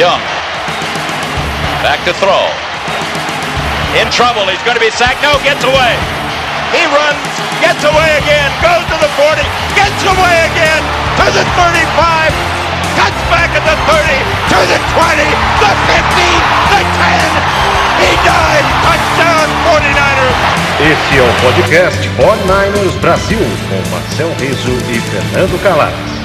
Young. Back to throw. In trouble. He's going to be sacked. No, gets away. He runs, gets away again, goes to the 40, gets away again to the 35, cuts back at the 30, to the 20, the 15, the 10. He died. Touchdown 49ers. Esse é o podcast 49ers Brasil com Marcel Riso e Fernando Calais.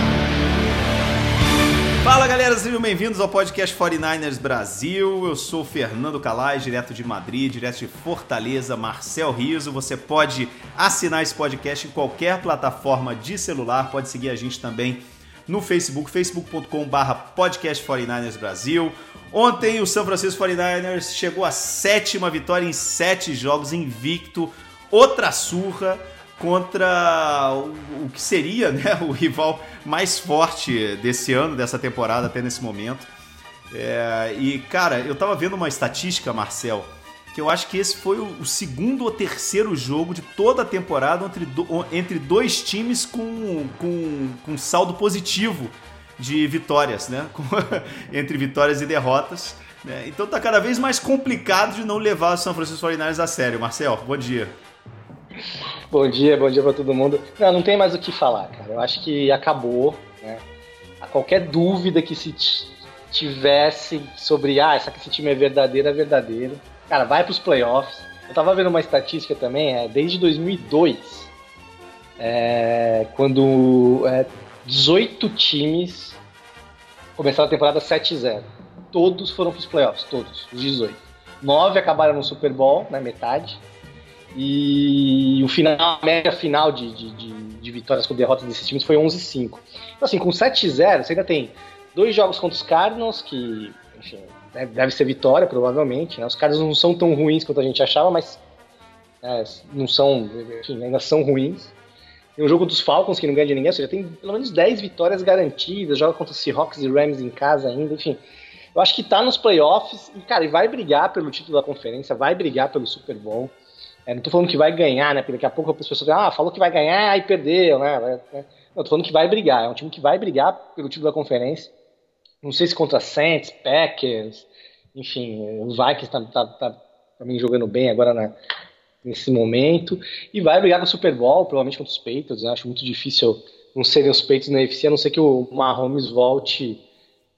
Fala galera, sejam bem-vindos ao podcast 49ers Brasil. Eu sou Fernando Calais, direto de Madrid, direto de Fortaleza, Marcel Riso. Você pode assinar esse podcast em qualquer plataforma de celular, pode seguir a gente também no Facebook, facebook.com.br podcast 49ers Brasil. Ontem o São Francisco 49ers chegou à sétima vitória em sete jogos invicto, outra surra contra o, que seria né, o rival mais forte desse ano, dessa temporada até nesse momento. É, e, cara, eu tava vendo uma estatística, Marcel, que eu acho que esse foi o, o segundo ou terceiro jogo de toda a temporada entre, do, entre dois times com, com, com saldo positivo de vitórias, né? Entre vitórias e derrotas. Né? Então tá cada vez mais complicado de não levar o São Francisco 49ers a sério. Marcel, bom dia. Bom dia, bom dia para todo mundo. Não, não tem mais o que falar, cara. Eu acho que acabou, né? Qualquer dúvida que se tivesse sobre, ah, essa que esse time é verdadeiro, é verdadeiro. Cara, vai para os playoffs. Eu tava vendo uma estatística também, é, desde 2002, é, quando é, 18 times começaram a temporada 7-0. Todos foram para os playoffs, todos, os 18. Nove acabaram no Super Bowl, né, metade. E o final, a média final de, de, de, de vitórias com derrotas desses times foi 11-5. Então, assim, com 7-0, você ainda tem dois jogos contra os Cardinals, que, enfim, deve ser vitória, provavelmente. Né? Os Cardinals não são tão ruins quanto a gente achava, mas é, não são, enfim, ainda são ruins. Tem um jogo dos Falcons que não ganha de ninguém, ou seja, tem pelo menos 10 vitórias garantidas, joga contra os Seahawks e Rams em casa ainda, enfim. Eu acho que tá nos playoffs e, cara, vai brigar pelo título da conferência, vai brigar pelo Super Bowl. É, não tô falando que vai ganhar, né? Porque daqui a pouco as pessoas dizem, ah, falou que vai ganhar e perdeu, né? Não, tô falando que vai brigar. É um time que vai brigar pelo título da conferência. Não sei se contra Saints, Packers, enfim, o Vikings tá, tá, tá também jogando bem agora na, nesse momento. E vai brigar com o Super Bowl, provavelmente contra os Patriots. Eu acho muito difícil não serem os Patriots na UFC, a não ser que o Mahomes volte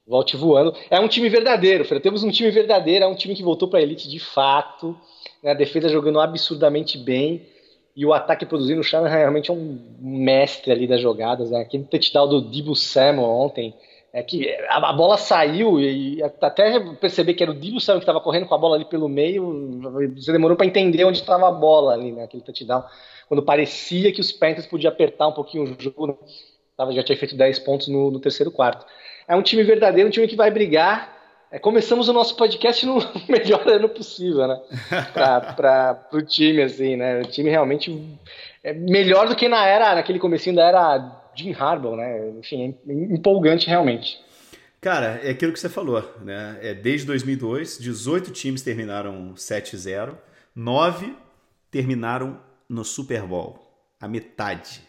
volte voando. É um time verdadeiro, Fred. Temos um time verdadeiro, é um time que voltou para a elite de fato né, a defesa jogando absurdamente bem e o ataque produzindo. O Shanahan realmente é um mestre ali das jogadas. Né? Aquele touchdown do Dibu Samuel ontem, é que a, bola saiu e até perceber que era o Dibu Samuel que estava correndo com a bola ali pelo meio, você demorou para entender onde estava a bola ali, né, aquele touchdown. Quando parecia que os Panthers podiam apertar um pouquinho o jogo, né? Já tinha feito 10 pontos no, no terceiro quarto. É um time verdadeiro, um time que vai brigar é, começamos o nosso podcast no melhor ano possível, né? Para o time, assim, né? O time realmente é melhor do que na era, naquele comecinho da era Jim Harbaugh, né? Enfim, é empolgante realmente. Cara, é aquilo que você falou, né? É, desde 2002, 18 times terminaram 7-0, 9 terminaram no Super Bowl. A metade.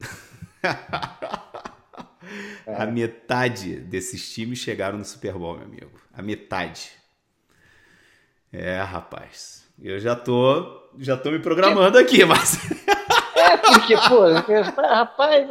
É. A metade desses times chegaram no Super Bowl, meu amigo. A metade. É, rapaz. Eu já tô, já tô me programando aqui, mas. É, porque, pô, rapaz,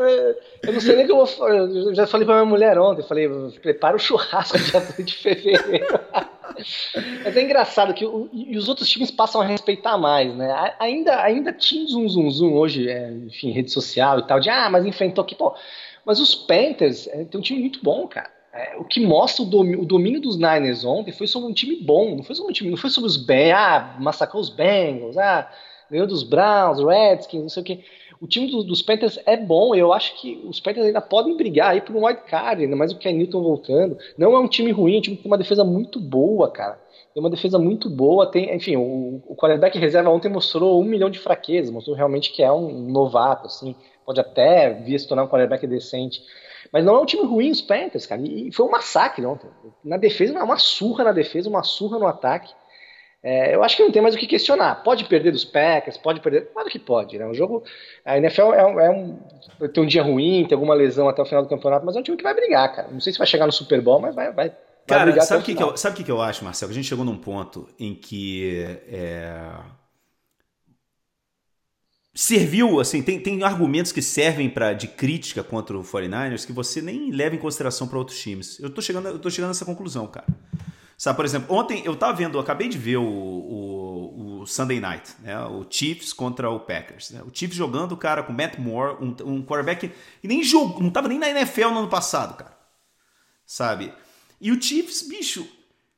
eu não sei nem o que eu vou. Eu já falei pra minha mulher ontem, falei, prepara o churrasco dia 2 de fevereiro. Mas é engraçado que o, e os outros times passam a respeitar mais, né? Ainda, ainda tinha um zoom, zoom hoje, é, enfim, rede social e tal, de ah, mas enfrentou aqui, pô. Mas os Panthers é, tem um time muito bom, cara. É, o que mostra o domínio, o domínio, dos Niners ontem foi sobre um time bom, não foi sobre um time, não foi sobre os Bengals, ah, massacrou os Bengals, ah, ganhou dos Browns, Redskins, não sei o que. O time do, dos Panthers é bom, eu acho que os Panthers ainda podem brigar aí por um wild card, ainda mais o que é Newton voltando. Não é um time ruim, é um time que tem uma defesa muito boa, cara. Tem uma defesa muito boa, tem, enfim, o, o quarterback reserva ontem mostrou um milhão de fraquezas, mostrou realmente que é um novato, assim pode até vir se tornar um quarterback decente. Mas não é um time ruim os Panthers, cara. E foi um massacre ontem. Na defesa, uma surra na defesa, uma surra no ataque. É, eu acho que não tem mais o que questionar. Pode perder dos Packers, pode perder. Claro que pode, né? O jogo. A NFL é, um, é um. Tem um dia ruim, tem alguma lesão até o final do campeonato, mas é um time que vai brigar, cara. Não sei se vai chegar no Super Bowl, mas vai, vai, Cara, sabe o que, que, eu, sabe que, que eu acho, Marcelo? Que a gente chegou num ponto em que é, serviu, assim, tem, tem argumentos que servem para de crítica contra o 49ers que você nem leva em consideração para outros times. Eu tô chegando, eu tô chegando nessa conclusão, cara. Sabe, por exemplo, ontem eu tava vendo, eu acabei de ver o, o, o Sunday Night, né? O Chiefs contra o Packers. Né? O Chiefs jogando, cara, com Matt Moore, um, um quarterback que nem jogou, não tava nem na NFL no ano passado, cara. Sabe? E o Chiefs, bicho,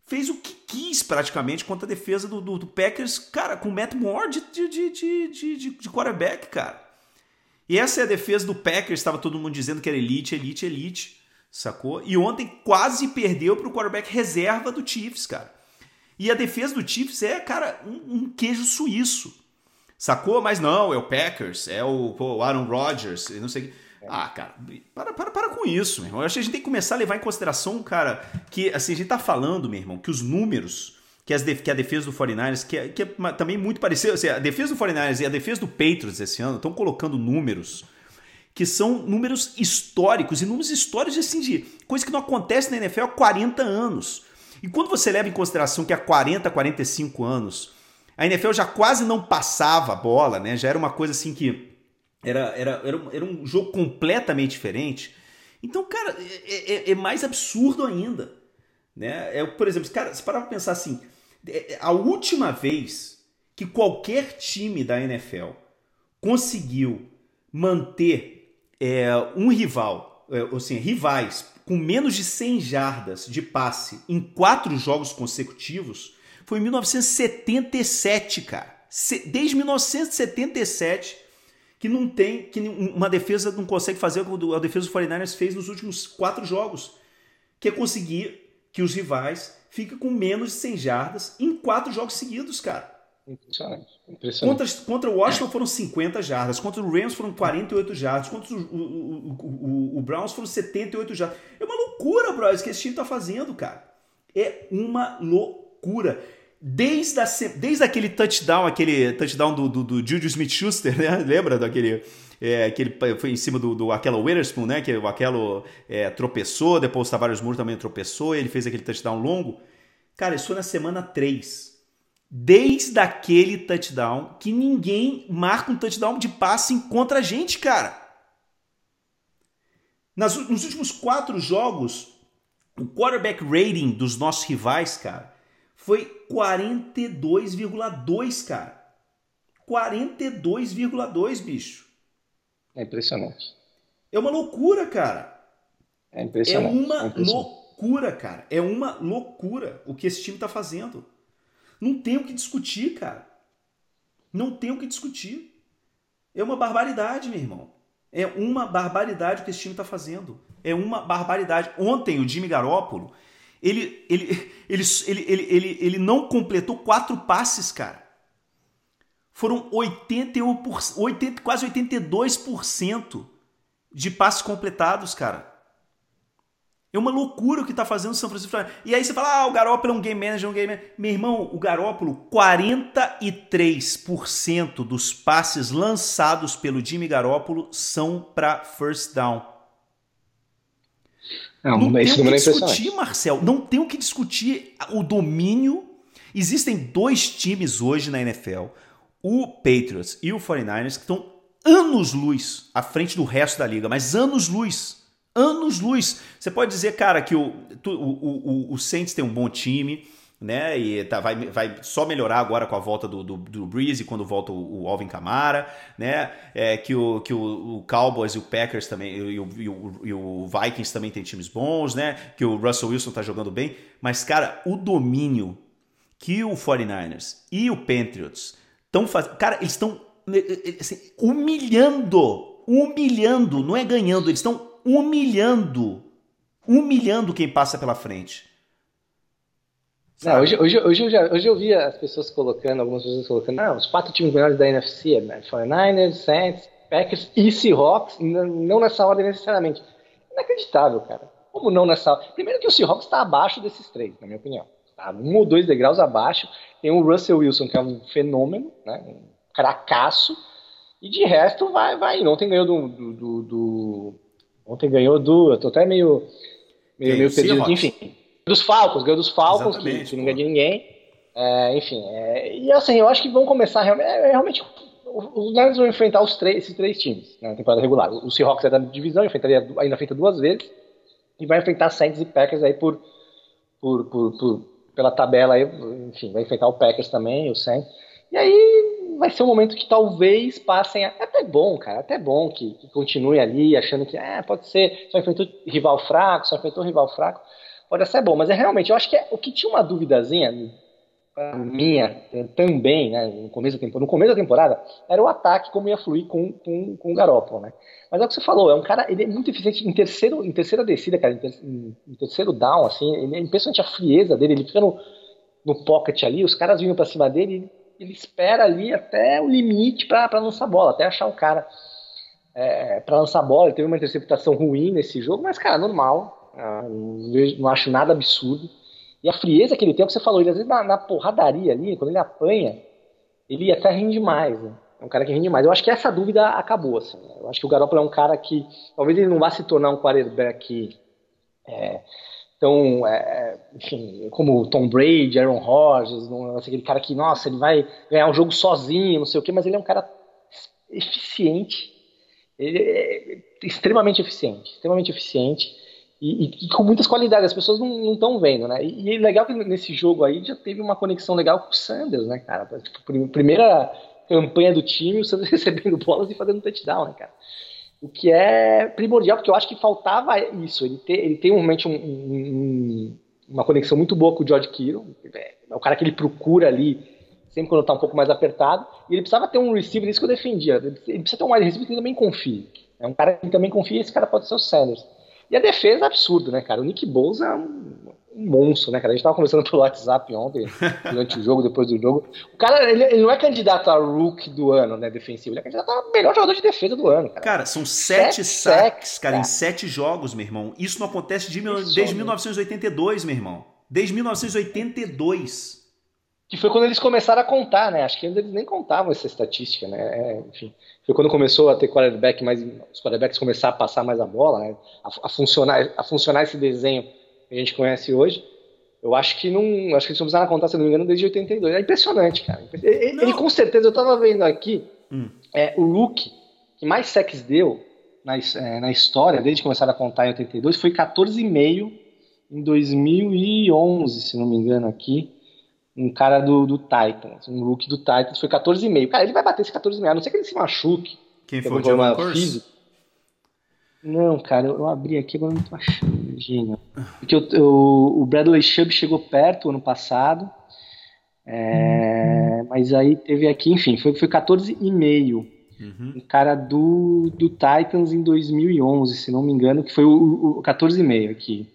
fez o que quis praticamente contra a defesa do, do, do Packers, cara, com o Matt Moore de, de, de, de, de, quarterback, cara. E essa é a defesa do Packers, estava todo mundo dizendo que era elite, elite, elite, sacou? E ontem quase perdeu para o quarterback reserva do Chiefs, cara. E a defesa do Chiefs é, cara, um, um queijo suíço, sacou? Mas não, é o Packers, é o, pô, Aaron Rodgers, não sei o que. Ah, cara, para, para, para com isso, meu irmão. Eu acho que a gente tem que começar a levar em consideração, cara, que assim, a gente tá falando, meu irmão, que os números que, as que a defesa do 49ers, que é, que é também muito parecido, assim, a defesa do 49ers e a defesa do Patriots esse ano estão colocando números que são números históricos, e números históricos assim de coisa que não acontece na NFL há 40 anos. E quando você leva em consideração que há 40, 45 anos, a NFL já quase não passava a bola, né? Já era uma coisa assim que era, era, era, um, era um jogo completamente diferente. Então, cara, é, é, é mais absurdo ainda. Né? É, por exemplo, cara, se parar pra pensar assim, é, é, a última vez que qualquer time da NFL conseguiu manter é, um rival, é, ou seja, rivais com menos de 100 jardas de passe em quatro jogos consecutivos foi em 1977, cara. Desde 1977 que não tem, que uma defesa não consegue fazer o que a defesa dos 49ers fez nos últimos quatro jogos, que é conseguir que os rivais fiquem com menos de 100 jardas em quatro jogos seguidos, cara. Impressionante. Impressionante. Contra, contra o Washington foram 50 jardas, contra o Rams foram 48 jardas, contra o, o, o, o, Browns foram 78 jardas. É uma loucura, bro, que esse time tá fazendo, cara. É uma loucura desde, a, desde aquele touchdown, aquele touchdown do, do, do Juju Smith-Schuster, né? Lembra daquele... É, que ele foi em cima do, do aquela Witherspoon, né? Que o Aquelo é, tropeçou, depois o Tavares Moore também tropeçou, ele fez aquele touchdown longo. Cara, isso foi na semana 3. Desde aquele touchdown que ninguém marca um touchdown de passe contra a gente, cara. Nas, nos últimos quatro jogos, o quarterback rating dos nossos rivais, cara, foi 42,2, cara. 42,2, bicho. É impressionante. É uma loucura, cara. É impressionante. É uma é impressionante. loucura, cara. É uma loucura o que esse time tá fazendo. Não tem o que discutir, cara. Não tem o que discutir. É uma barbaridade, meu irmão. É uma barbaridade o que esse time tá fazendo. É uma barbaridade. Ontem o Jimmy Garoppolo, ele, ele, ele, ele, ele, ele, ele não completou quatro passes, cara. Foram 81 80, quase 82% de passes completados, cara. É uma loucura o que está fazendo o São Francisco. E aí você fala, ah, o Garópolo é um game manager, é um game manager. Meu irmão, o Garópolo, 43% dos passes lançados pelo Jimmy Garópolo são para first down. Não, não tem o que é discutir, Marcel. Não tem o que discutir o domínio. Existem dois times hoje na NFL, o Patriots e o 49ers, que estão anos-luz à frente do resto da liga, mas anos-luz. Anos-luz. Você pode dizer, cara, que o, o, o, o Saints tem um bom time, né? E tá, vai, vai só melhorar agora com a volta do, do, do Breeze quando volta o, o Alvin Kamara, né? É, que o, que o, o Cowboys e o Packers também, e o, e o, e o Vikings também tem times bons, né? Que o Russell Wilson tá jogando bem. Mas, cara, o domínio que o 49ers e o Patriots estão fazendo. Cara, eles estão assim, humilhando, humilhando, não é ganhando, eles estão humilhando, humilhando quem passa pela frente. Não, hoje, hoje, hoje, eu já, hoje eu vi as pessoas colocando, algumas pessoas colocando, não, os quatro times melhores da NFC, né? 49ers, Saints, Packers e Seahawks, não nessa ordem necessariamente. Inacreditável, cara. Como não nessa ordem? Primeiro que o Seahawks está abaixo desses três, na minha opinião. Tá um ou dois degraus abaixo. Tem o Russell Wilson, que é um fenômeno, né? um cracaço. E de resto, vai, vai. Ontem ganhou do, do, do, do... Ontem ganhou do... Eu tô até meio... Meio, meio perdido. Enfim, dos Falcons, ganhou dos Falcons, que, que, não ganha de ninguém. É, enfim, é, e assim, eu acho que vão começar realmente. É, realmente os Niners vão enfrentar os três, esses três times né, na temporada regular. O Seahawks é da divisão, enfrentaria, ainda enfrenta duas vezes. E vai enfrentar Saints e Packers aí por, por, por, por pela tabela aí, enfim, vai enfrentar o Packers também, o Saints. E aí vai ser um momento que talvez passem. A, é até bom, cara, até bom que, que continue ali, achando que é, pode ser, só enfrentou rival fraco, só enfrentou rival fraco. Pode ser bom, mas é realmente, eu acho que é, o que tinha uma duvidazinha minha também, né, no começo da temporada, no começo da temporada, era o ataque como ia fluir com, com, com o Garoppolo, né? Mas é o que você falou, é um cara, ele é muito eficiente em terceiro, em terceira descida, cara, em, ter, em, em terceiro down, assim, ele é impressionante a frieza dele, ele fica no, no pocket ali, os caras vindo para cima dele, ele espera ali até o limite para lançar bola, até achar o cara é, para lançar bola. Ele teve uma interceptação ruim nesse jogo, mas, cara, normal. Ah, não, acho nada absurdo. E a frieza que ele tem, é o que você falou, ele às vezes na, na porradaria ali, quando ele apanha, ele até rende mais. Né? É um cara que rende mais. Eu acho que essa dúvida acabou. Assim, né? Eu acho que o Garoppolo é um cara que talvez ele não vá se tornar um quarterback é, então, é, enfim, como Tom Brady, Aaron Rodgers, não ser aquele cara que, nossa, ele vai ganhar um jogo sozinho, não sei o quê, mas ele é um cara eficiente, ele é extremamente eficiente, extremamente eficiente e, e, com muitas qualidades, as pessoas não estão vendo, né? E, e é legal que nesse jogo aí já teve uma conexão legal com o Sanders, né, cara? Tipo, primeira campanha do time, o Sanders recebendo bolas e fazendo touchdown, né, cara? O que é primordial, porque eu acho que faltava isso. Ele, ter, ele tem realmente um, um, uma conexão muito boa com o George Kittle. É, é o cara que ele procura ali, sempre quando está um pouco mais apertado. E ele precisava ter um receiver, isso que eu defendia. Ele precisa ter um receiver que também confie. É um cara que também confia, esse cara pode ser o Sanders. E a defesa é absurdo, né, cara? O Nick Bosa é um um monstro, né, cara? A gente tava conversando pelo WhatsApp ontem, durante o jogo, depois do jogo. O cara, ele, ele, não é candidato a Rook do ano, né, defensivo. Ele é candidato a melhor jogador de defesa do ano, cara. Cara, são sete, sete sacks, cara, cara, em sete jogos, meu irmão. Isso não acontece de, desde 1982, meu irmão. Desde 1982. Que foi quando eles começaram a contar, né? Acho que eles nem contavam essa estatística, né? É, enfim, foi quando começou a ter quarterback mais. Os quarterbacks começaram a passar mais a bola, né? a, a funcionar, a funcionar esse desenho que a gente conhece hoje, eu acho que não. Acho que eles começaram a contar, se não me engano, desde 82. É impressionante, cara. Ele, ele com certeza, eu tava vendo aqui, hum. é, o Luke que mais sacks deu na, é, na história, desde que começaram a contar em 82, foi 14,5 em 2011, se não me engano, aqui. Um cara do, do Titans, um Luke do Titans, foi 14,5. Cara, ele vai bater esse 14,5, a não ser que ele se machuque. Quem foi o Javon Físico. Não, cara, eu, eu, abri aqui, agora não tô achando, gênio. Porque eu, eu, o Bradley Chubb chegou perto ano passado, é, mas aí teve aqui, enfim, foi, foi 14,5. Uhum. Um cara do, do Titans em 2011, se não me engano, que foi o, o 14,5 aqui.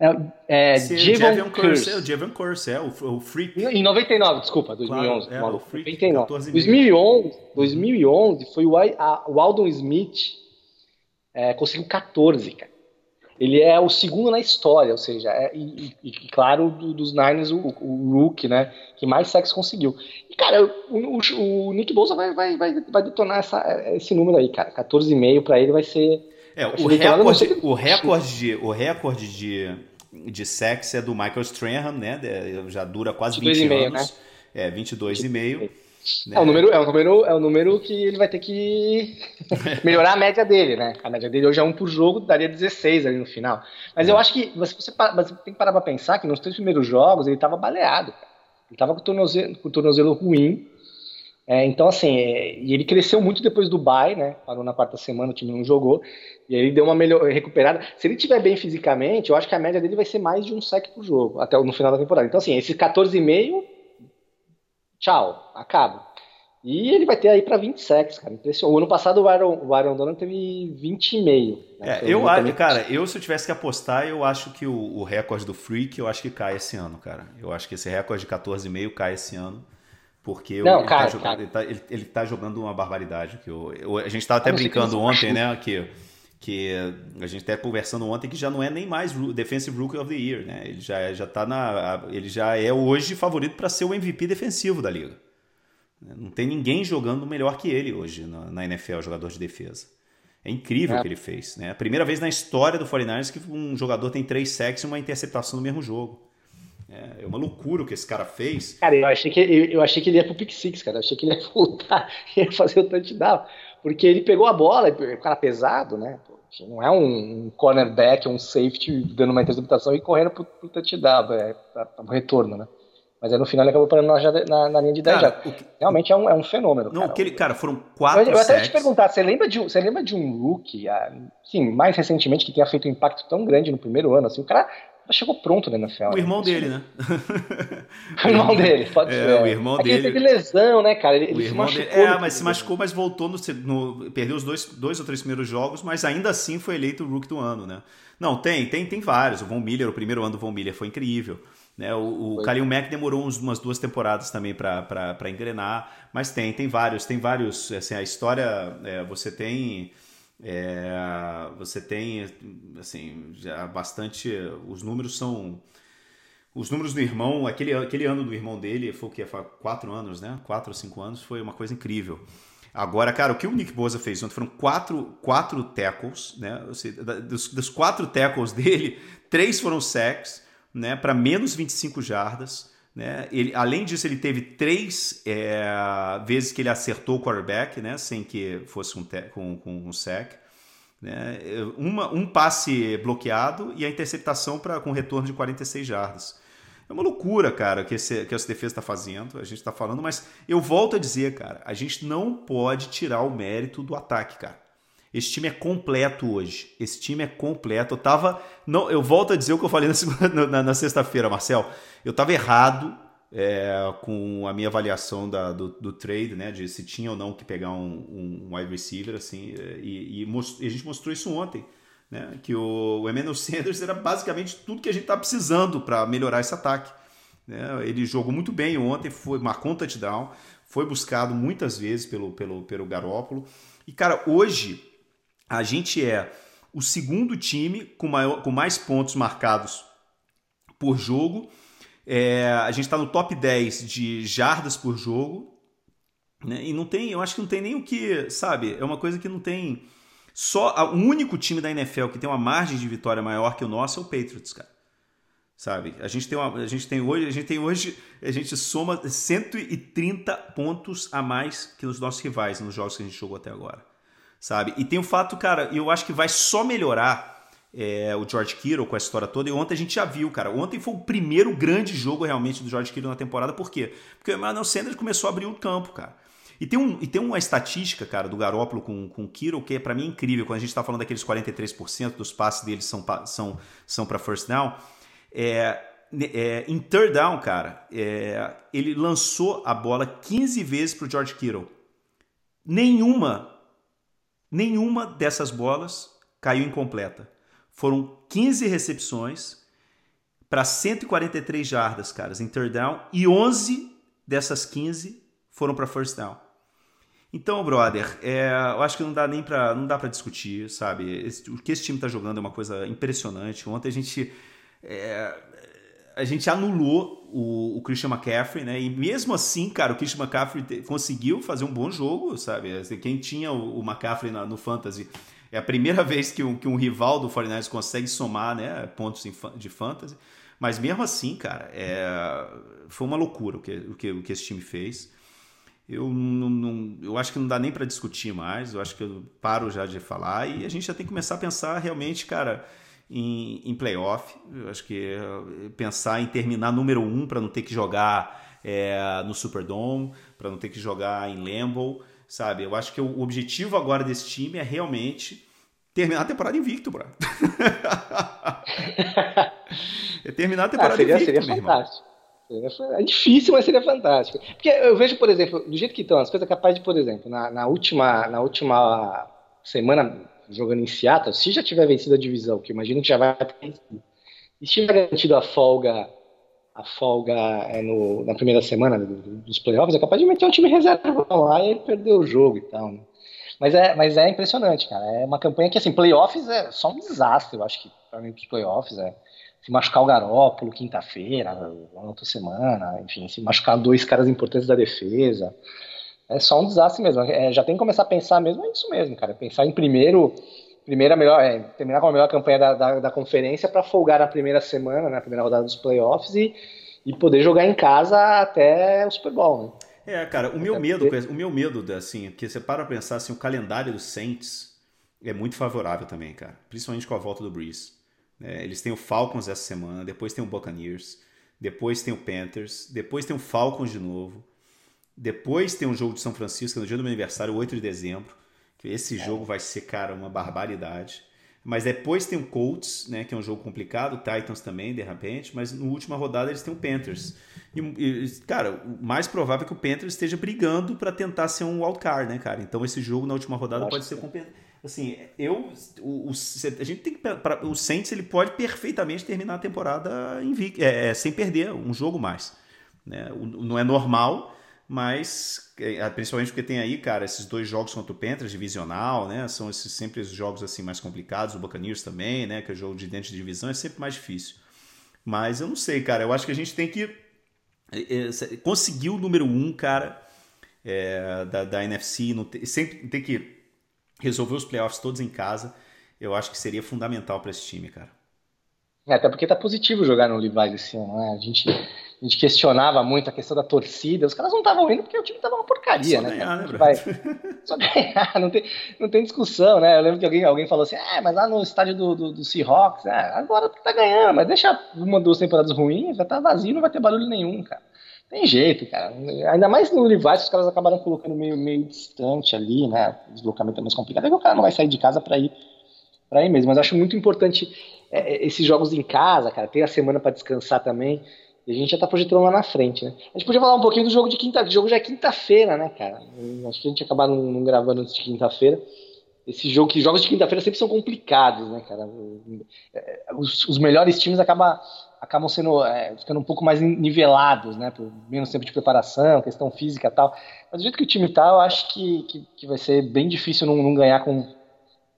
É, é Javon Curse. É o Javon Curse, é o, o Freak. Em 99, desculpa, 2011. Claro, é, o Freak, 99. 2011, 2011 foi o, a, o Aldon Smith é, conseguiu 14, cara. Ele é o segundo na história, ou seja, é, e, e, claro, do, dos Niners, o, o Rook, né, que mais sacks conseguiu. E, cara, o, o, o Nick Bolsa vai, vai, vai, vai detonar essa, esse número aí, cara. 14,5 para ele vai ser. É, o, recorde, o recorde de. O recorde de de sacks é do Michael Strahan, né? Já dura quase 20 anos. Né? É, 22,5. Né? É, o número, é, o número, é o número que ele vai ter que melhorar a média dele, né? A média dele hoje é um por jogo, daria 16 ali no final. Mas é. eu acho que você, você, você, tem que parar pra pensar que nos três primeiros jogos ele tava baleado. Ele tava com o tornozelo, com o tornozelo ruim. É, então, assim, é, e ele cresceu muito depois do bye, né? Parou na quarta semana, o time não jogou. E aí ele deu uma melhor recuperada. Se ele tiver bem fisicamente, eu acho que a média dele vai ser mais de um sec por jogo, até no final da temporada. Então, assim, esse 14,5 tchau, acaba. E ele vai ter aí para 20 sacks, cara. O ano passado o Aaron, o Aaron Donald teve 20,5. Né? É, eu acho, cara, eu se eu tivesse que apostar, eu acho que o, o, recorde do Freak, eu acho que cai esse ano, cara. Eu acho que esse recorde de 14,5 cai esse ano. Porque Não, ele, cara, tá jogando, ele, tá, ele, ele, tá jogando uma barbaridade. Que eu, eu a gente tava até brincando ontem, né? Que, que a gente até conversando ontem que já não é nem mais Defensive Rookie of the Year, né? Ele já, já tá na. Ele já é hoje favorito para ser o MVP defensivo da liga. Não tem ninguém jogando melhor que ele hoje na, na NFL, jogador de defesa. É incrível o que ele fez. Né? A primeira vez na história do 49ers que um jogador tem três sacks e uma interceptação no mesmo jogo. É, é uma loucura o que esse cara fez. Cara, eu achei que, eu, eu achei que ele ia pro pick six, cara. Eu achei que ele ia voltar e ia fazer o touchdown. Porque ele pegou a bola, o cara pesado, né? Não é um, cornerback, um safety dando uma interceptação e correndo pro, pro touchdown, é, pro retorno, né? Mas aí no final ele acabou parando na, na, na linha de 10 cara, que... Realmente é um, é um fenômeno. Não, cara. Aquele, cara, foram quatro Eu, eu até te perguntar, você lembra de, você lembra de um rookie, ah, sim, mais recentemente, que tenha feito um impacto tão grande no primeiro ano? Assim, o cara chegou pronto na NFL. O irmão né? dele, né? o irmão dele, pode é, ser. O irmão Aqui dele. teve lesão, né, cara? Ele, o ele irmão dele. É, mas se machucou, mas voltou no, no, Perdeu os dois, dois ou três primeiros jogos, mas ainda assim foi eleito o Rook do ano, né? Não, tem, tem, tem vários. O Von Miller, o primeiro ano do Von Miller foi incrível. Né? O, o Kalil Mack demorou uns, umas duas temporadas também para engrenar, mas tem, tem vários, tem vários. Assim, a história, é, você tem. É, você tem assim já bastante os números são os números do irmão aquele, aquele ano do irmão dele foi o que foi quatro anos né? Quatro ou cinco anos foi uma coisa incrível. Agora cara o que o Nick Bosa fez ontem foram quatro quatro tackles né? Dos, dos quatro tackles dele três foram sacks né, para menos 25 jardas. Né? Ele, além disso, ele teve três é, vezes que ele acertou o quarterback, né, sem que fosse um com, com um sack. Né? Uma, um passe bloqueado e a interceptação pra, com retorno de 46 jardas. É uma loucura, cara, que, esse, que essa defesa está fazendo, a gente está falando, mas eu volto a dizer, cara, a gente não pode tirar o mérito do ataque, cara. Esse time é completo hoje. Esse time é completo. Eu tava. Não, eu volto a dizer o que eu falei na, na, na sexta-feira, Marcel. Eu tava errado é, com a minha avaliação da, do, do, trade, né? De se tinha ou não que pegar um, um wide receiver, assim. E, e, most, e, a gente mostrou isso ontem. Né, que o, o Emmanuel Sanders era basicamente tudo que a gente tá precisando para melhorar esse ataque. Né? Ele jogou muito bem ontem, foi, marcou um touchdown, foi buscado muitas vezes pelo, pelo, pelo Garópolo. E, cara, hoje a gente é o segundo time com, maior, com mais pontos marcados por jogo. É, a gente está no top 10 de jardas por jogo. Né? E não tem, eu acho que não tem nem o que, sabe? É uma coisa que não tem. Só o único time da NFL que tem uma margem de vitória maior que o nosso é o Patriots, cara. Sabe? A gente tem uma, a gente tem hoje, a gente tem hoje, a gente soma 130 pontos a mais que os nossos rivais nos jogos que a gente jogou até agora sabe? E tem o fato, cara, eu acho que vai só melhorar é, o George Kittle com a história toda. E ontem a gente já viu, cara. Ontem foi o primeiro grande jogo realmente do George Kittle na temporada. Por quê? Porque o Emmanuel Sanders começou a abrir o campo, cara. E tem, um, e tem uma estatística, cara, do Garópolo com, com o Kittle que é para mim incrível. Quando a gente está falando daqueles 43% dos passes deles são, são, são para first down. É, é, em third down, cara, é, ele lançou a bola 15 vezes para o George Kittle. Nenhuma Nenhuma dessas bolas caiu incompleta. Foram 15 recepções para 143 jardas, caras, em third down, e 11 dessas 15 foram para first down. Então, brother, é, eu acho que não dá nem para não dá para discutir, sabe? Esse, o que esse time tá jogando é uma coisa impressionante. Ontem a gente é, a gente anulou o, o, Christian McCaffrey, né? E mesmo assim, cara, o Christian McCaffrey te, conseguiu fazer um bom jogo, sabe? Assim, quem tinha o, o McCaffrey na, no Fantasy é a primeira vez que um, que um rival do 49ers consegue somar né, pontos de Fantasy. Mas mesmo assim, cara, é, foi uma loucura o que, o, que, o que esse time fez. Eu, não, não, eu acho que não dá nem para discutir mais, eu acho que eu paro já de falar e a gente já tem que começar a pensar realmente, cara em, em playoff. Eu acho que é pensar em terminar número um para não ter que jogar é, no Superdome, para não ter que jogar em Lambeau, sabe? Eu acho que o objetivo agora desse time é realmente terminar a temporada invicto, bro. é terminar a temporada ah, seria, invicto, seria fantástico. É difícil, mas seria fantástico. Porque eu vejo, por exemplo, do jeito que estão as coisas, capaz de, por exemplo, na, na última, na última semana jogando em Seattle, se já tiver vencido a divisão, que imagino que já vai ter e se tiver garantido a folga a folga é no, na primeira semana dos playoffs, é capaz de meter um time reserva lá e perder o jogo e tal, né? Mas é, mas é impressionante, cara. É uma campanha que, assim, playoffs é só um desastre, eu acho que, para mim, os playoffs é se machucar o Garópolo quinta-feira, na outra semana, enfim, se machucar dois caras importantes da defesa. É só um desastre mesmo. É, já tem que começar a pensar mesmo, é isso mesmo, cara. Pensar em primeiro, primeira melhor, é, terminar com a melhor campanha da, da, da conferência para folgar na primeira semana, na né, primeira rodada dos playoffs e, e poder jogar em casa até o Super Bowl, né? É, cara, o meu medo, o meu medo, assim, que você para pensar assim, o calendário dos Saints é muito favorável também, cara. Principalmente com a volta do Breeze. É, eles têm o Falcons essa semana, depois tem o Buccaneers, depois tem o Panthers, depois tem o Falcons de novo. Depois tem um jogo de São Francisco no dia do meu aniversário, 8 de dezembro. Que esse é. jogo vai ser, cara, uma barbaridade. Mas depois tem o Colts, né, que é um jogo complicado, o Titans também, de repente, mas na última rodada eles têm o Panthers. E, e, cara, o mais provável é que o Panthers esteja brigando para tentar ser um wildcard, né, cara? Então esse jogo na última rodada pode ser assim, eu o, o, a gente tem que para o Saints ele pode perfeitamente terminar a temporada invic, é, é, sem perder um jogo mais, né? O, não é normal, mas é, principalmente porque tem aí, cara, esses dois jogos contra o Panthers, divisional, né? São esses sempre os jogos assim mais complicados, o Buccaneers também, né? Que é o jogo de dentro de divisão, é sempre mais difícil. Mas eu não sei, cara. Eu acho que a gente tem que é, é conseguir o número um, cara, é, da, da NFC. Tem, sempre tem que resolver os playoffs todos em casa. Eu acho que seria fundamental para esse time, cara. É, até porque tá positivo jogar no Levi's esse ano, né? A gente a gente questionava muito a questão da torcida. Os caras não estavam indo porque o time tava uma porcaria, Só né? Ganhar, né vai... Só ganhar, não tem, não tem discussão, né? Eu lembro que alguém, alguém falou assim: ah, mas lá no estádio do, do, do Seahawks, é, agora tá ganhando, mas deixa uma, duas temporadas ruins, vai estar tá vazio, não vai ter barulho nenhum, cara. Tem jeito, cara. Ainda mais no Levi's, os caras acabaram colocando meio, meio distante ali, né? O deslocamento é mais complicado, é que o cara não vai sair de casa para ir para ir mesmo. Mas acho muito importante é, é, esses jogos em casa, cara. Ter a semana para descansar também. E a gente já tá projetando lá na frente, né? A gente podia falar um pouquinho do jogo de quinta. O jogo já é quinta-feira, né, cara? Acho que a gente acabar não, não gravando antes de quinta-feira. Esse jogo, que jogos de quinta-feira sempre são complicados, né, cara? É, os, os melhores times acabam, acabam sendo é, ficando um pouco mais nivelados, né? Por menos tempo de preparação, questão física e tal. Mas do jeito que o time tá, eu acho que, que, que vai ser bem difícil não, não ganhar com,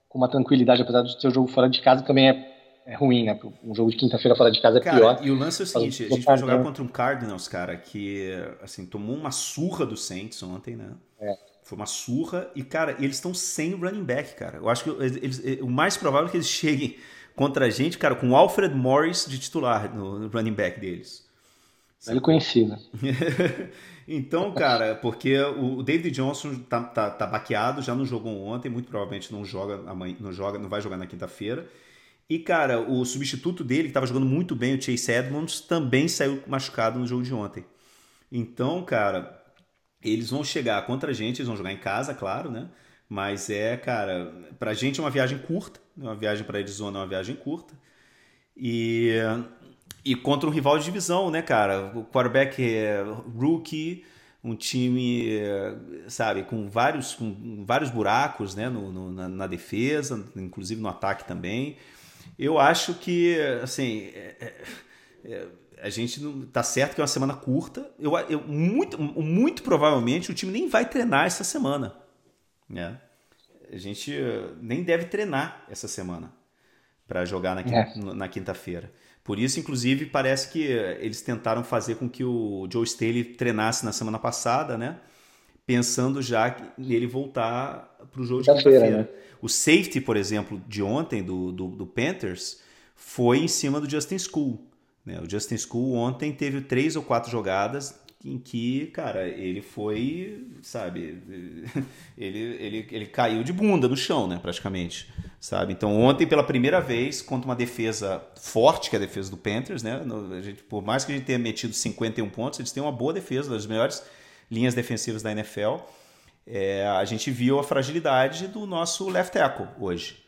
com uma tranquilidade, apesar do seu jogo fora de casa também é é ruim, né? Um jogo de quinta-feira fora de casa é cara, pior. E o lance é o seguinte, a gente vai jogar contra um Cardinals, cara, que assim, tomou uma surra do Saints ontem, né? É. Foi uma surra e, cara, eles estão sem running back, cara. Eu acho que eles, o mais provável é que eles cheguem contra a gente, cara, com o Alfred Morris de titular no, running back deles. Ele conhecido. então, cara, porque o David Johnson tá, tá, tá baqueado, já não jogou ontem, muito provavelmente não joga amanhã, não joga, não vai jogar na quinta-feira. E, cara, o substituto dele, que estava jogando muito bem, o Chase Edmonds, também saiu machucado no jogo de ontem. Então, cara, eles vão chegar contra a gente, eles vão jogar em casa, claro, né? Mas é, cara, pra gente é uma viagem curta, uma viagem para Arizona é uma viagem curta. E, e contra um rival de divisão, né, cara? O quarterback é rookie, um time, sabe, com vários, com vários buracos, né, no, no na, na defesa, inclusive no ataque também. Eu acho que, assim, é, é, é, a gente não tá certo que é uma semana curta. Eu, eu, muito, muito provavelmente o time nem vai treinar essa semana, né? A gente nem deve treinar essa semana para jogar na, é. na quinta-feira. Por isso, inclusive, parece que eles tentaram fazer com que o Joe Staley treinasse na semana passada, né? Pensando já nele voltar para o jogo de quinta-feira. Né? O safety, por exemplo, de ontem do, do, do Panthers foi em cima do Justin School. Né? O Justin School ontem teve três ou quatro jogadas em que, cara, ele foi, sabe, ele, ele, ele caiu de bunda no chão, né, praticamente, sabe? Então, ontem, pela primeira vez, contra uma defesa forte, que é a defesa do Panthers, né, a gente, por mais que a gente tenha metido 51 pontos, eles têm uma boa defesa, das melhores linhas defensivas da NFL, é, a gente viu a fragilidade do nosso left tackle hoje.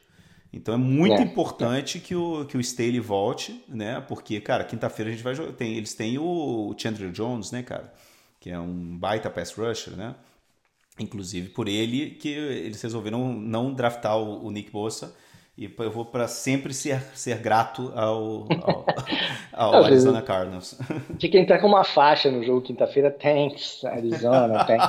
Então é muito é, importante que o, que o Staley volte, né? Porque, cara, quinta-feira a gente vai jogar. Tem, eles têm o Chandler Jones, né, cara? Que é um baita pass rusher, né? Inclusive por ele que eles resolveram não draftar o, o Nick Bossa e eu vou para sempre ser, ser grato ao, ao, ao Arizona Cardinals. Tinha que entrar com uma faixa no jogo quinta-feira. Thanks, Arizona, thanks.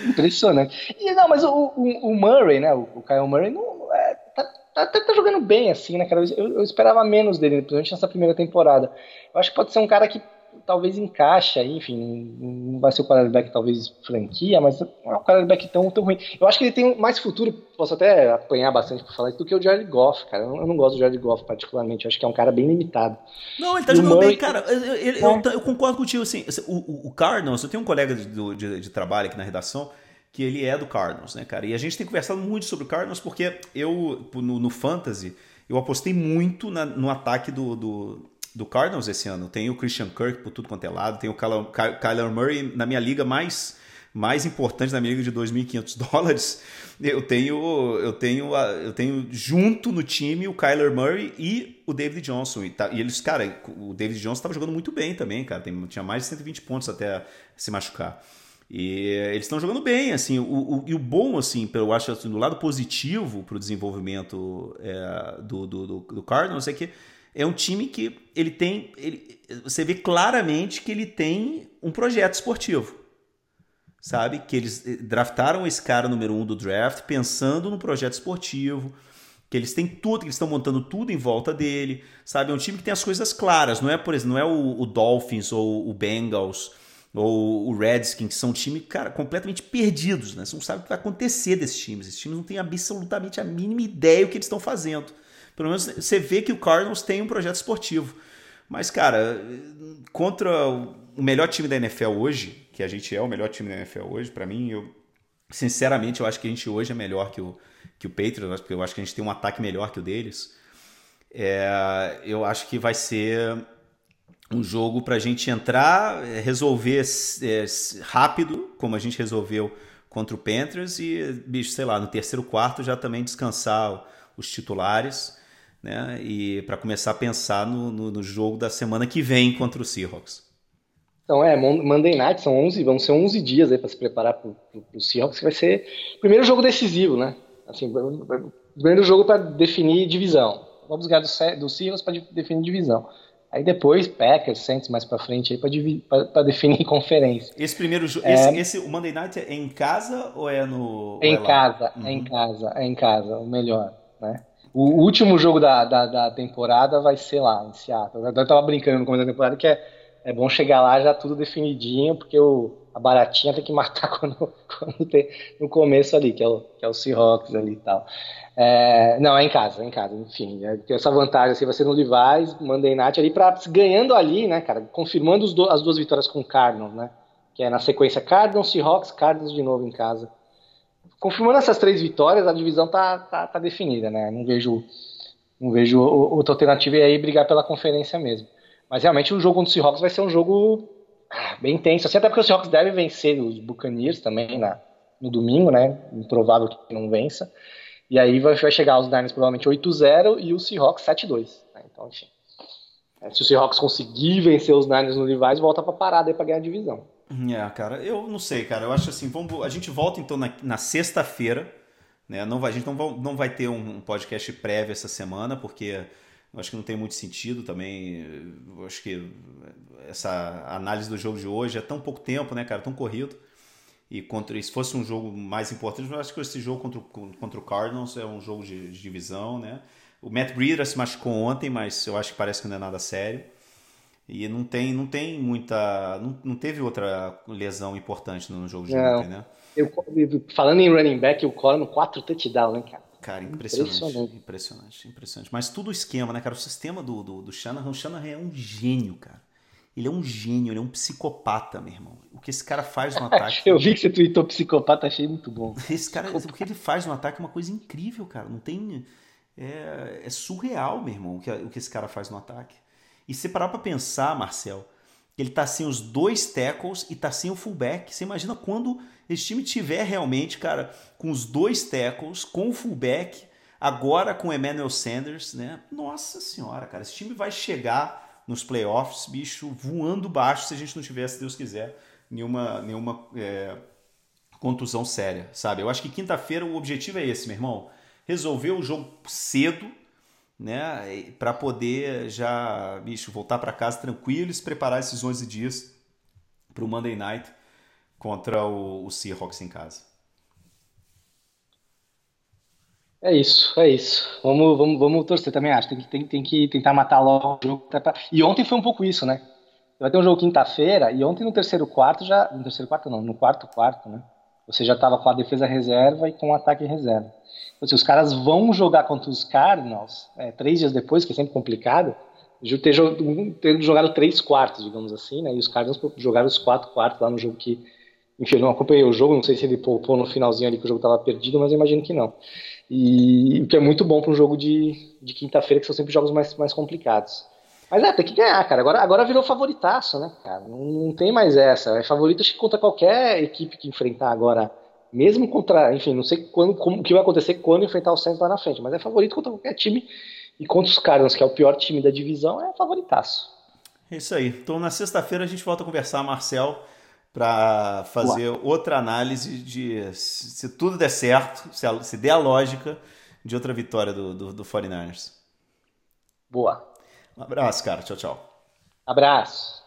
Impressionante. E, não, mas o, o, o, Murray, né? O, Kyle Murray não, é, tá, tá, tá, jogando bem, assim, né, cara? Eu, eu, esperava menos dele, principalmente nessa primeira temporada. Eu acho que pode ser um cara que talvez encaixa, enfim, não vai ser o quarterback talvez franquia, mas não é um quarterback tão, tão ruim. Eu acho que ele tem mais futuro, posso até apanhar bastante por falar isso, do que o Jared Goff, cara. Eu não gosto do Jared Goff particularmente, eu acho que é um cara bem limitado. Não, ele tá jogando Murray... bem, cara. Eu, eu, eu, eu, concordo contigo, assim, o, o Cardinals, eu tenho um colega de, de, de trabalho aqui na redação, que ele é do Cardinals, né, cara? E a gente tem conversado muito sobre o Cardinals porque eu, no, no Fantasy, eu apostei muito na, no ataque do, do, do, Cardinals esse ano. Tem o Christian Kirk por tudo quanto é lado, tem o Kyler Murray na minha liga mais mais importante da minha liga de 2.500 dólares. Eu tenho eu tenho eu tenho junto no time o Kyler Murray e o David Johnson e, tá, e eles, cara, o David Johnson estava jogando muito bem também, cara, tem, tinha mais de 120 pontos até se machucar. E eles estão jogando bem, assim, o, o, e o bom, assim, eu acho, assim, do lado positivo para o desenvolvimento é, do, do, do, do Cardinals é que é um time que ele tem, ele, você vê claramente que ele tem um projeto esportivo, sabe? Que eles eh, draftaram esse cara número um do draft pensando no projeto esportivo, que eles têm tudo, que eles estão montando tudo em volta dele, sabe? É um time que tem as coisas claras, não é, por exemplo, não é o, o Dolphins ou o Bengals ou o Redskins, que são times, cara, completamente perdidos, né? Você não sabe o que vai acontecer desses times. Esses times não têm absolutamente a mínima ideia do que eles estão fazendo. Pelo menos você vê que o Cardinals tem um projeto esportivo. Mas, cara, contra o melhor time da NFL hoje, que a gente é o melhor time da NFL hoje, para mim, eu sinceramente eu acho que a gente hoje é melhor que o, que o Patriots, porque eu acho que a gente tem um ataque melhor que o deles. É, eu acho que vai ser um jogo para a gente entrar, resolver é, rápido, como a gente resolveu contra o Panthers, e, bicho, sei lá, no terceiro quarto já também descansar os titulares, né? E para começar a pensar no, no, no, jogo da semana que vem contra o Seahawks. Então, é, Monday Night são 11, vão ser 11 dias aí para se preparar para o Seahawks, que vai ser o primeiro jogo decisivo, né? Assim, primeiro jogo para definir divisão. Vamos ganhar do, do Seahawks para definir divisão. Aí depois Packers, Saints mais para frente aí para definir conferência. Esse primeiro jogo, é, esse, esse, o Monday Night é em casa ou é no? É em é casa, uhum. é em casa, é em casa, o melhor, né? O último jogo da, da, da temporada vai ser lá em Seattle. Eu tava brincando no começo da temporada que é, é bom chegar lá já tudo definidinho, porque o, a baratinha tem que matar quando, quando tem no começo ali, que é o, que é o Seahawks ali e tal. É, não, é em casa, é em casa, enfim. É, tem essa vantagem, assim, vai ser no Levi's, Monday Night ali, pra, ganhando ali, né, cara, confirmando do, as duas vitórias com o Cardinals, né, que é na sequência Cardinals, Seahawks, Cardinals de novo em casa. Confirmando essas três vitórias, a divisão tá, tá, tá definida, né, não vejo, não vejo outra alternativa aí brigar pela conferência mesmo. Mas realmente o jogo contra o Seahawks vai ser um jogo ah, bem intenso, assim, até porque o Seahawks deve vencer os Buccaneers também na, no domingo, né, improvável que não vença. E aí vai, chegar os Niners provavelmente 8-0 e o Seahawks 7-2. Né? Então, enfim. É, se o Seahawks conseguir vencer os Niners no Levi's, volta pra parada aí pra ganhar a divisão. É, cara, eu não sei, cara. Eu acho assim, vamos, a gente volta então na, na sexta-feira. Né? Não vai, a gente não vai, não vai ter um podcast prévio essa semana, porque eu acho que não tem muito sentido também. Acho que essa análise do jogo de hoje é tão pouco tempo, né, cara? Tão corrido. E contra, se fosse um jogo mais importante, eu acho que esse jogo contra, contra o Cardinals é um jogo de, de divisão, né? O Matt Breeder se machucou ontem, mas eu acho que parece que não é nada sério. E não tem, não tem muita. Não, não teve outra lesão importante no jogo de ontem, né? Eu, falando em running back, o Collin, quatro touchdowns, né, cara? Cara, impressionante, impressionante, impressionante, impressionante. Mas tudo o esquema, né, cara? O sistema do, do, do Shanahan, o Shanahan é um gênio, cara. Ele é um gênio, ele é um psicopata, meu irmão. O que esse cara faz no ataque. Eu vi que você tweetou psicopata, achei muito bom. Esse cara, o que ele faz no ataque é uma coisa incrível, cara. Não tem. É, é surreal, meu irmão, o que, o que esse cara faz no ataque. E se parar pra pensar, Marcel, ele tá sem os dois tackles e tá sem o fullback. Você imagina quando esse time tiver realmente, cara, com os dois tackles, com o fullback, agora com o Emmanuel Sanders, né? Nossa senhora, cara, esse time vai chegar nos playoffs, bicho, voando baixo se a gente não tivesse, Deus quiser, nenhuma, nenhuma é, contusão séria, sabe? Eu acho que quinta-feira o objetivo é esse, meu irmão. Resolver o jogo cedo, né? Para poder já, bicho, voltar para casa tranquilo e se preparar esses 11 dias para o Monday Night contra o, o Seahawks em casa. É isso, é isso. Vamos, vamos, vamos torcer também, acho. Tem que, tem, tem que tentar matar logo o jogo. E ontem foi um pouco isso, né? Vai ter um jogo quinta-feira e ontem no terceiro quarto já. No terceiro quarto não, no quarto quarto, né? Você já estava com a defesa reserva e com o ataque reserva. Então, se os caras vão jogar contra os Cardinals é, três dias depois, que é sempre complicado, ter, ter jogado três quartos, digamos assim, né? E os Cardinals jogaram os quatro quartos lá no jogo que. Enfim, eu não acompanhei o jogo, não sei se ele poupou no finalzinho ali que o jogo estava perdido, mas eu imagino que não. E o que é muito bom para um jogo de, de quinta-feira, que são sempre jogos mais, mais complicados. Mas é, tem que ganhar, cara. Agora, agora virou favoritaço, né, cara? Não, não tem mais essa. É favorito acho que contra qualquer equipe que enfrentar agora. Mesmo contra, enfim, não sei quando, como, o que vai acontecer quando enfrentar o Saints lá na frente, mas é favorito contra qualquer time. E contra os Cardinals, que é o pior time da divisão, é favoritaço. É isso aí. Então na sexta-feira a gente volta a conversar, Marcel, para fazer Ué. outra análise de se tudo der certo, se, a, se der a lógica de outra vitória do, do, do 49ers. Boa. Um abraço, cara. Tchau, tchau. Abraço.